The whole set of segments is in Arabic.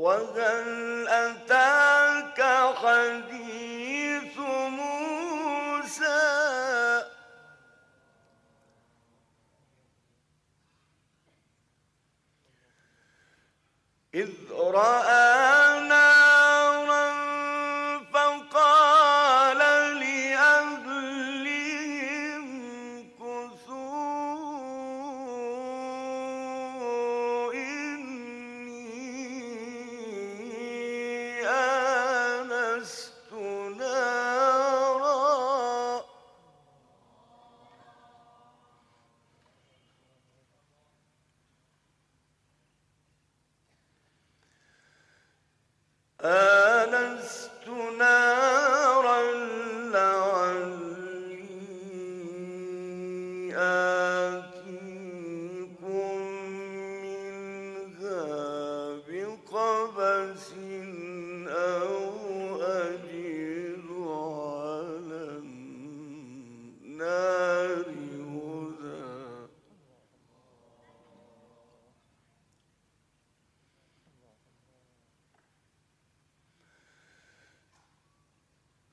أتاك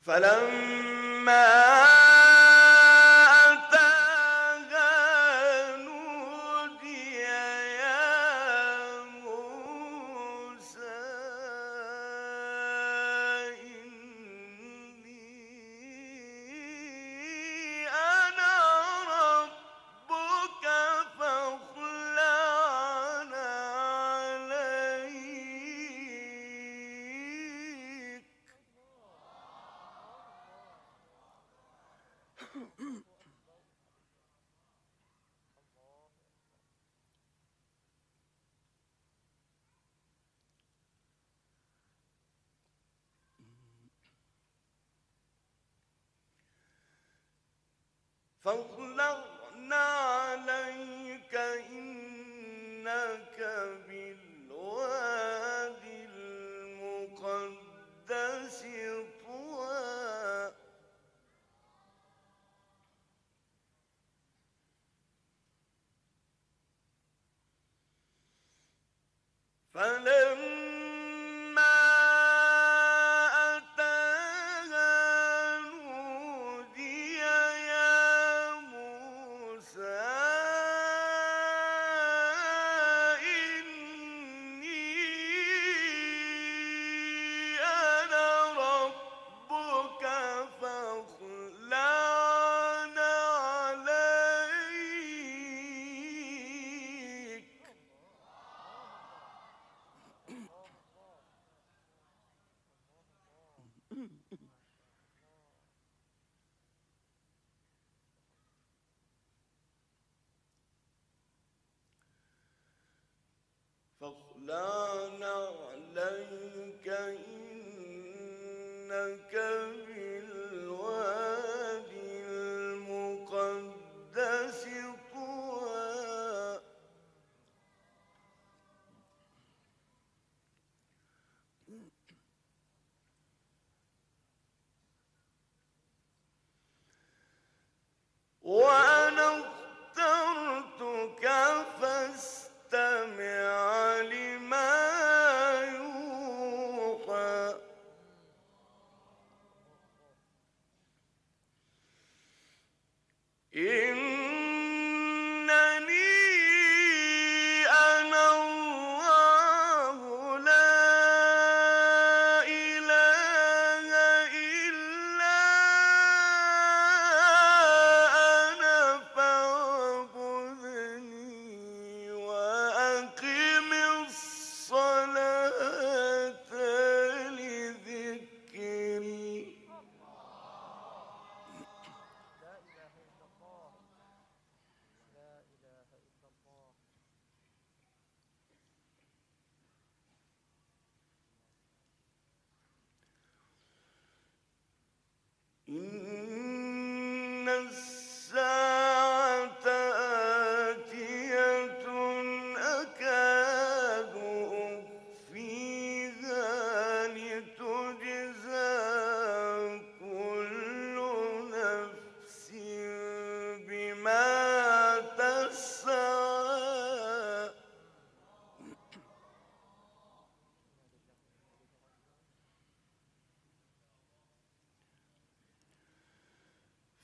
فلما فاطلعنا عليك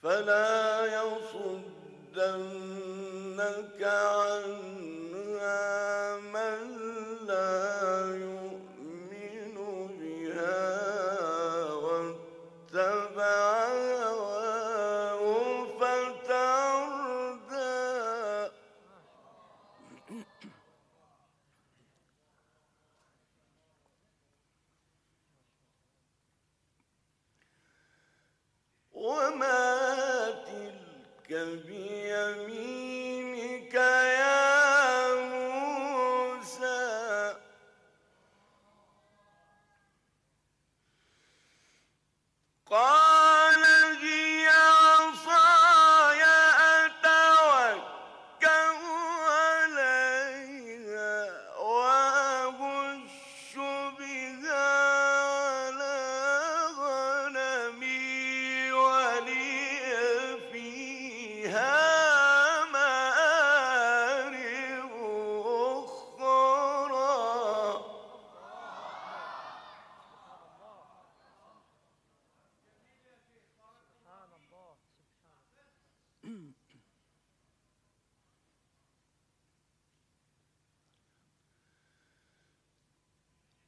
فلا يصدنك عنها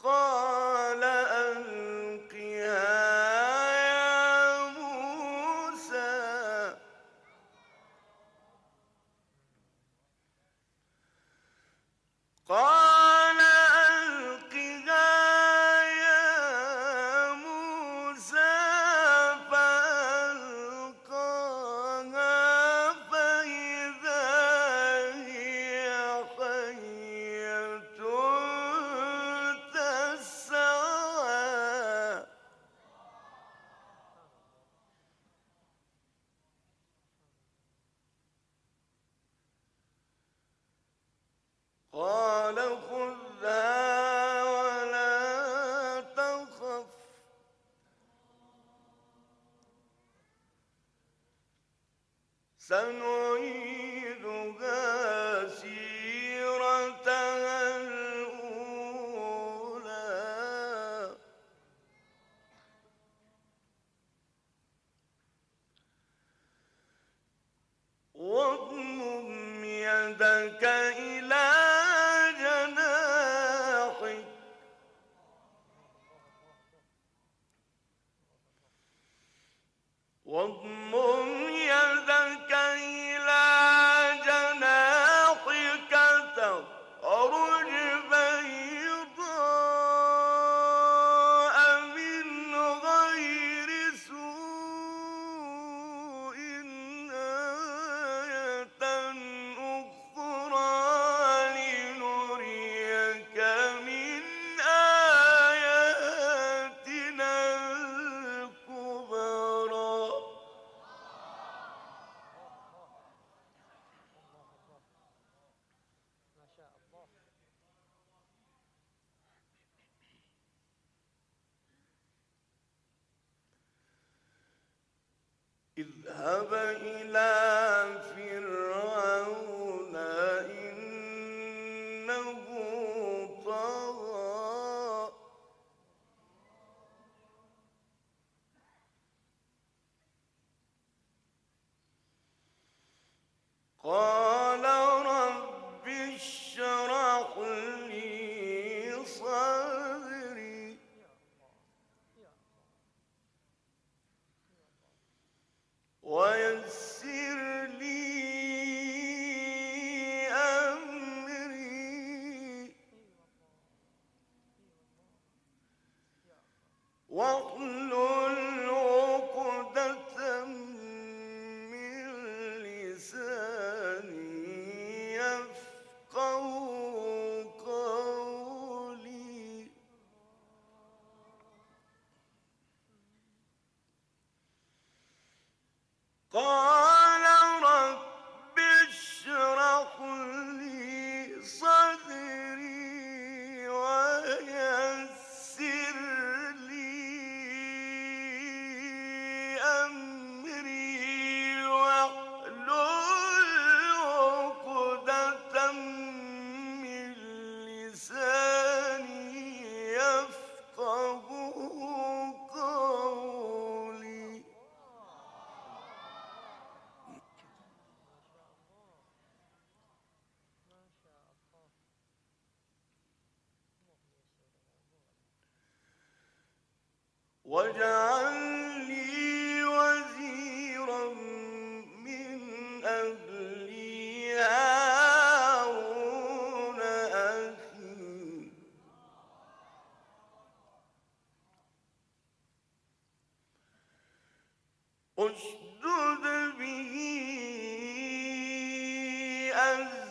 Oh. سنعيدها اذهب واجعل لي وزيرا من أهلي أخي أشدد به أزري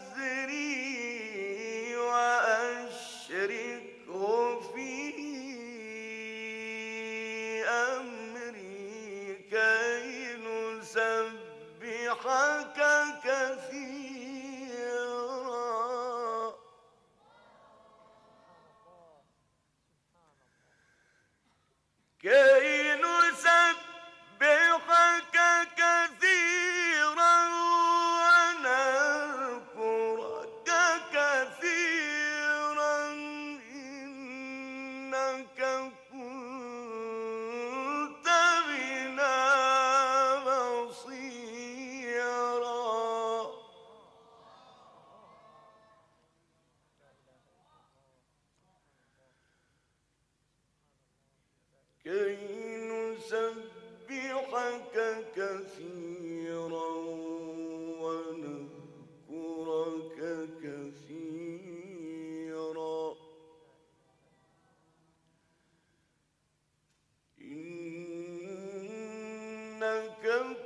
Welcome